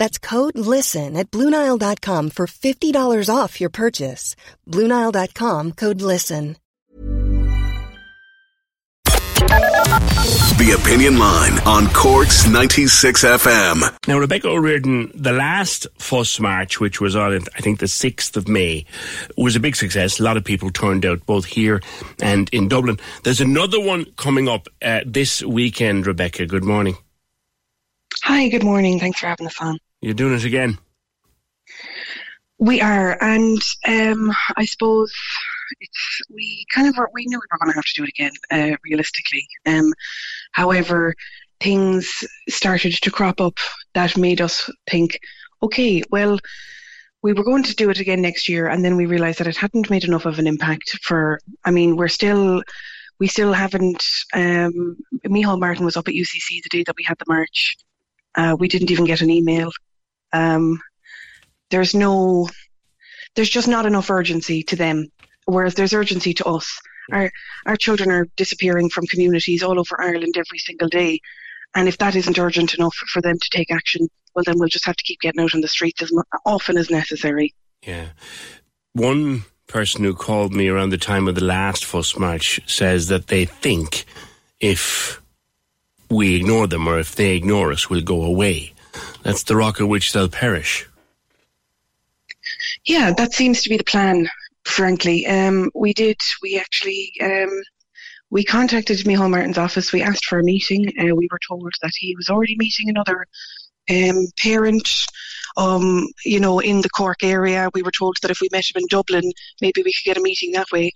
That's code LISTEN at Bluenile.com for $50 off your purchase. Bluenile.com code LISTEN. The Opinion Line on Cork's 96 FM. Now, Rebecca O'Riordan, the last Fuss March, which was on, I think, the 6th of May, was a big success. A lot of people turned out both here and in Dublin. There's another one coming up uh, this weekend, Rebecca. Good morning. Hi, good morning. Thanks for having us on. You're doing it again. We are, and um, I suppose it's we kind of we knew we were going to have to do it again, uh, realistically. Um, however, things started to crop up that made us think, okay, well, we were going to do it again next year, and then we realised that it hadn't made enough of an impact. For, I mean, we're still. We still haven't. Um, Micheál Martin was up at UCC the day that we had the march. Uh, we didn't even get an email. Um, there's no, there's just not enough urgency to them, whereas there's urgency to us. Our our children are disappearing from communities all over Ireland every single day, and if that isn't urgent enough for them to take action, well, then we'll just have to keep getting out on the streets as often as necessary. Yeah, one person who called me around the time of the last Fuss March says that they think if we ignore them or if they ignore us, we'll go away. That's the rock at which they'll perish. Yeah, that seems to be the plan. Frankly, um, we did. We actually um, we contacted Micheál Martin's office. We asked for a meeting. Uh, we were told that he was already meeting another um, parent. Um, you know, in the Cork area, we were told that if we met him in Dublin, maybe we could get a meeting that way.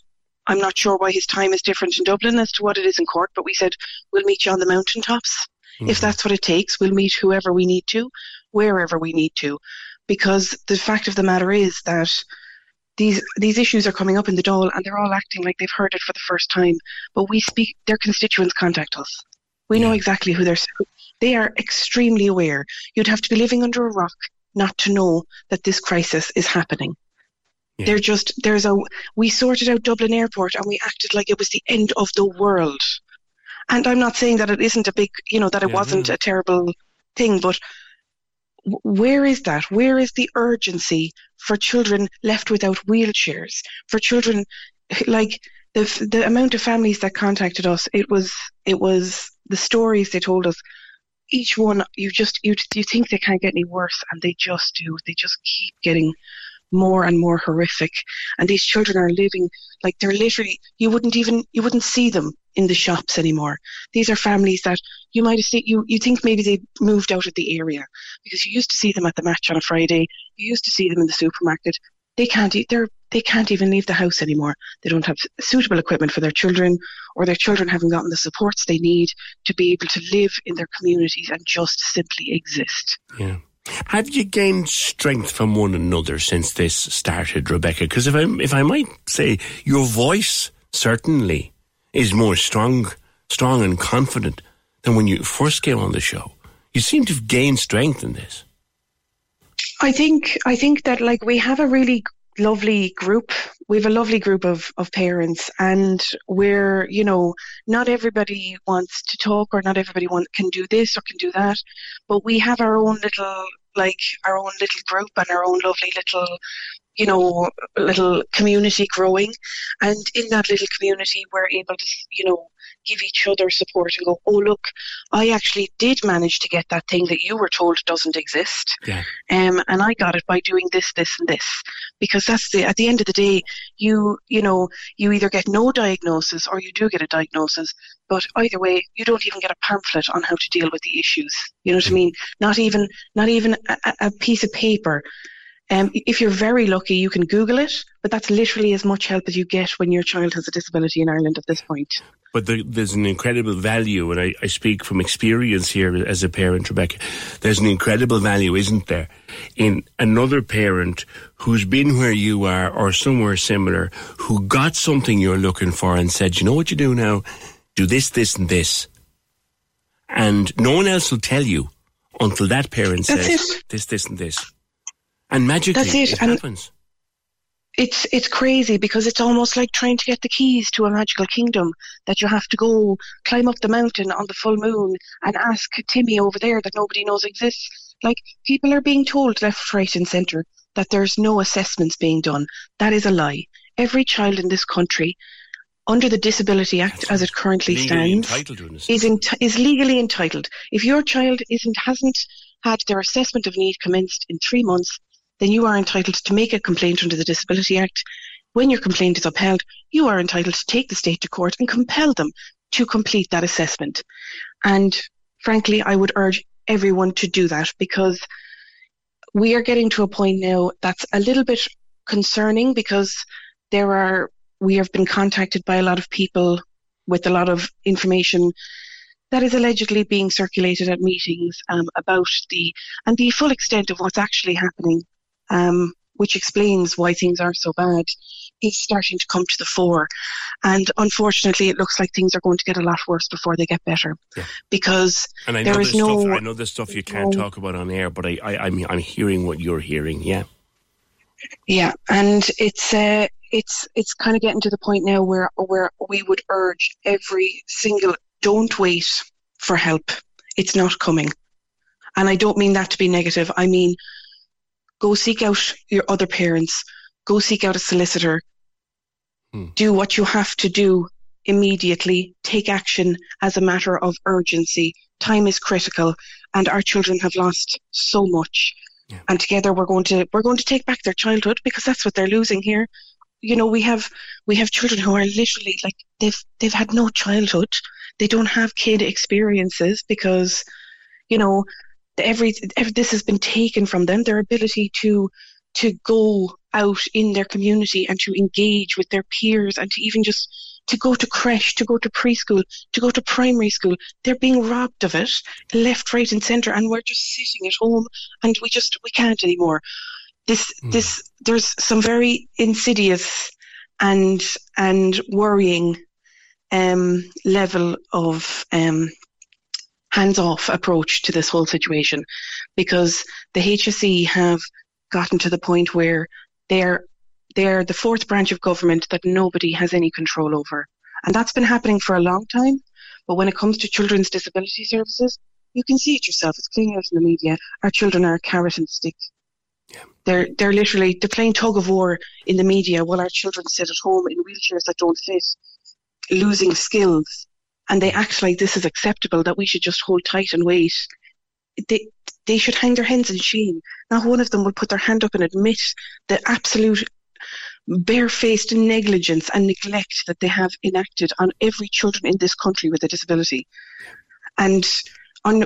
I'm not sure why his time is different in Dublin as to what it is in Cork, but we said we'll meet you on the mountaintops. Mm-hmm. If that's what it takes, we'll meet whoever we need to, wherever we need to. Because the fact of the matter is that these these issues are coming up in the Dáil and they're all acting like they've heard it for the first time. But we speak their constituents contact us. We know exactly who they're they are extremely aware. You'd have to be living under a rock not to know that this crisis is happening. Yeah. They're just there's a we sorted out Dublin Airport and we acted like it was the end of the world. And I'm not saying that it isn't a big, you know, that it yeah, wasn't a terrible thing, but where is that? Where is the urgency for children left without wheelchairs? For children, like the the amount of families that contacted us, it was it was the stories they told us. Each one, you just you you think they can't get any worse, and they just do. They just keep getting more and more horrific. And these children are living like they're literally you wouldn't even you wouldn't see them in the shops anymore. These are families that you might have seen you you think maybe they moved out of the area because you used to see them at the match on a Friday. You used to see them in the supermarket. They can't they're they can't even leave the house anymore. They don't have suitable equipment for their children, or their children haven't gotten the supports they need to be able to live in their communities and just simply exist. Yeah. Have you gained strength from one another since this started, Rebecca? Because if I if I might say, your voice certainly is more strong, strong and confident than when you first came on the show. You seem to have gained strength in this. I think I think that like we have a really lovely group. We have a lovely group of, of parents, and we're, you know, not everybody wants to talk or not everybody want, can do this or can do that, but we have our own little, like, our own little group and our own lovely little you know, little community growing. And in that little community, we're able to, you know, give each other support and go, oh, look, I actually did manage to get that thing that you were told doesn't exist. Yeah. Um, and I got it by doing this, this, and this. Because that's the, at the end of the day, you, you know, you either get no diagnosis or you do get a diagnosis. But either way, you don't even get a pamphlet on how to deal with the issues. You know what I mean? Not even, not even a, a piece of paper. Um, if you're very lucky, you can Google it, but that's literally as much help as you get when your child has a disability in Ireland at this point. But the, there's an incredible value, and I, I speak from experience here as a parent, Rebecca. There's an incredible value, isn't there, in another parent who's been where you are or somewhere similar, who got something you're looking for and said, you know what you do now? Do this, this, and this. And no one else will tell you until that parent That's says it. this, this, and this. And magically, That's it, it and- happens. it's it's crazy because it's almost like trying to get the keys to a magical kingdom that you have to go climb up the mountain on the full moon and ask Timmy over there that nobody knows exists. Like people are being told left, right, and centre that there's no assessments being done. That is a lie. Every child in this country, under the Disability Act That's as it currently stands, entitled to an assessment. is is legally entitled. If your child isn't hasn't had their assessment of need commenced in three months, then you are entitled to make a complaint under the Disability Act. When your complaint is upheld, you are entitled to take the state to court and compel them to complete that assessment. And frankly, I would urge everyone to do that because we are getting to a point now that's a little bit concerning because there are we have been contacted by a lot of people with a lot of information that is allegedly being circulated at meetings um, about the and the full extent of what's actually happening, um, which explains why things are so bad, is starting to come to the fore. And unfortunately, it looks like things are going to get a lot worse before they get better, Yeah. because And I know there's no- stuff. I know there's stuff you can't no- talk about on air, but I, I, I'm, I'm hearing what you're hearing. Yeah, Yeah, and it's uh, it's it's kind of getting to the point now where where we would urge every single don't wait for help. It's not coming, and I don't mean that to be negative. I mean go seek out your other parents, go seek out a solicitor, Hmm. do what you have to do immediately, take action as a matter of urgency. Time is critical, and our children have lost so much. And together we're going to we're going to take back their childhood because that's what they're losing here. You know we have we have children who are literally like they've they've had no childhood. They don't have kid experiences because you know every, every this has been taken from them their ability to to go out in their community and to engage with their peers and to even just to go to creche, to go to preschool, to go to primary school. They're being robbed of it, left, right, and centre, and we're just sitting at home and we just we can't anymore. This Mm. this there's some very insidious and and worrying um, level of um, hands-off approach to this whole situation because the HSE have gotten to the point where they're they're the fourth branch of government that nobody has any control over. And that's been happening for a long time. But when it comes to children's disability services, you can see it yourself. It's clear out in the media. Our children are a carrot and stick. They're they're literally they're playing tug of war in the media while our children sit at home in wheelchairs that don't fit, losing skills, and they act like this is acceptable that we should just hold tight and wait. They they should hang their heads in shame. Not one of them will put their hand up and admit the absolute barefaced negligence and neglect that they have enacted on every children in this country with a disability. And on,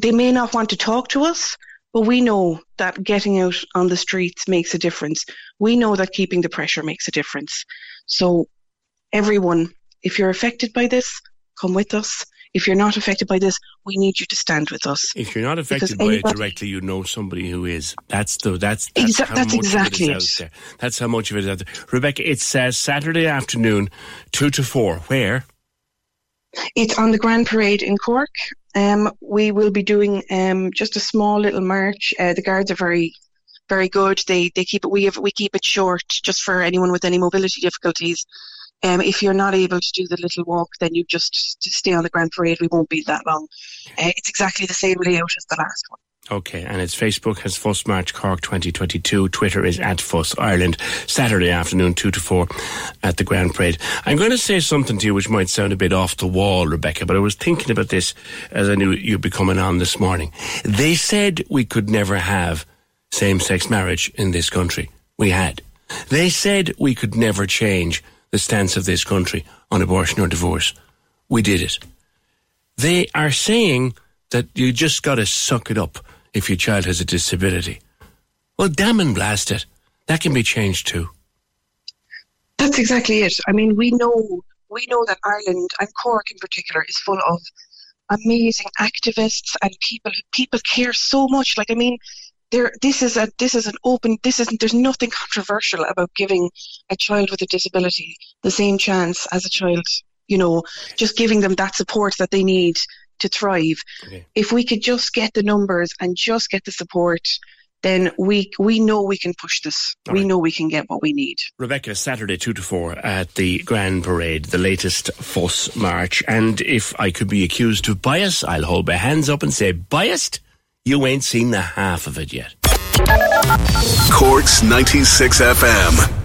they may not want to talk to us, but we know that getting out on the streets makes a difference. We know that keeping the pressure makes a difference. So, everyone, if you're affected by this, come with us. If you're not affected by this, we need you to stand with us. if you're not affected Because by it directly, you know somebody who is. That's the that's that's Exa- how that's much exactly of it is it. out there. That's how much of it is out there. Rebecca, it's uh, Saturday afternoon, two to four. Where? It's on the Grand Parade in Cork. Um, we will be doing um, just a small little march. Uh, the guards are very, very good. They they keep it. We have we keep it short, just for anyone with any mobility difficulties. Um, if you're not able to do the little walk, then you just, stay on the Grand Parade. We won't be that long. Uh, it's exactly the same layout as the last one. Okay, and its Facebook has Fuss March Cork 2022. Twitter is at Fuss Ireland. Saturday afternoon, 2 to 4 at the Grand Parade. I'm going to say something to you which might sound a bit off the wall, Rebecca, but I was thinking about this as I knew you'd be coming on this morning. They said we could never have same sex marriage in this country. We had. They said we could never change the stance of this country on abortion or divorce. We did it. They are saying that you just got to suck it up if your child has a disability. Well, damn and blast it. That can be changed too. That's exactly it. I mean, we know we know that Ireland and Cork in particular is full of amazing activists and people people care so much. Like I mean, there this is a this is an open this isn't there's nothing controversial about giving a child with a disability the same chance as a child you know just giving them that support that they need to thrive Okay. if we could just get the numbers and just get the support then we we know we can push this All we right. know we can get what we need Rebecca, Saturday 2 to 4 at the Grand Parade, the latest Fuss March. And if I could be accused of bias, I'll hold my hands up and say, biased? You ain't seen the half of it yet. Corks 96 FM.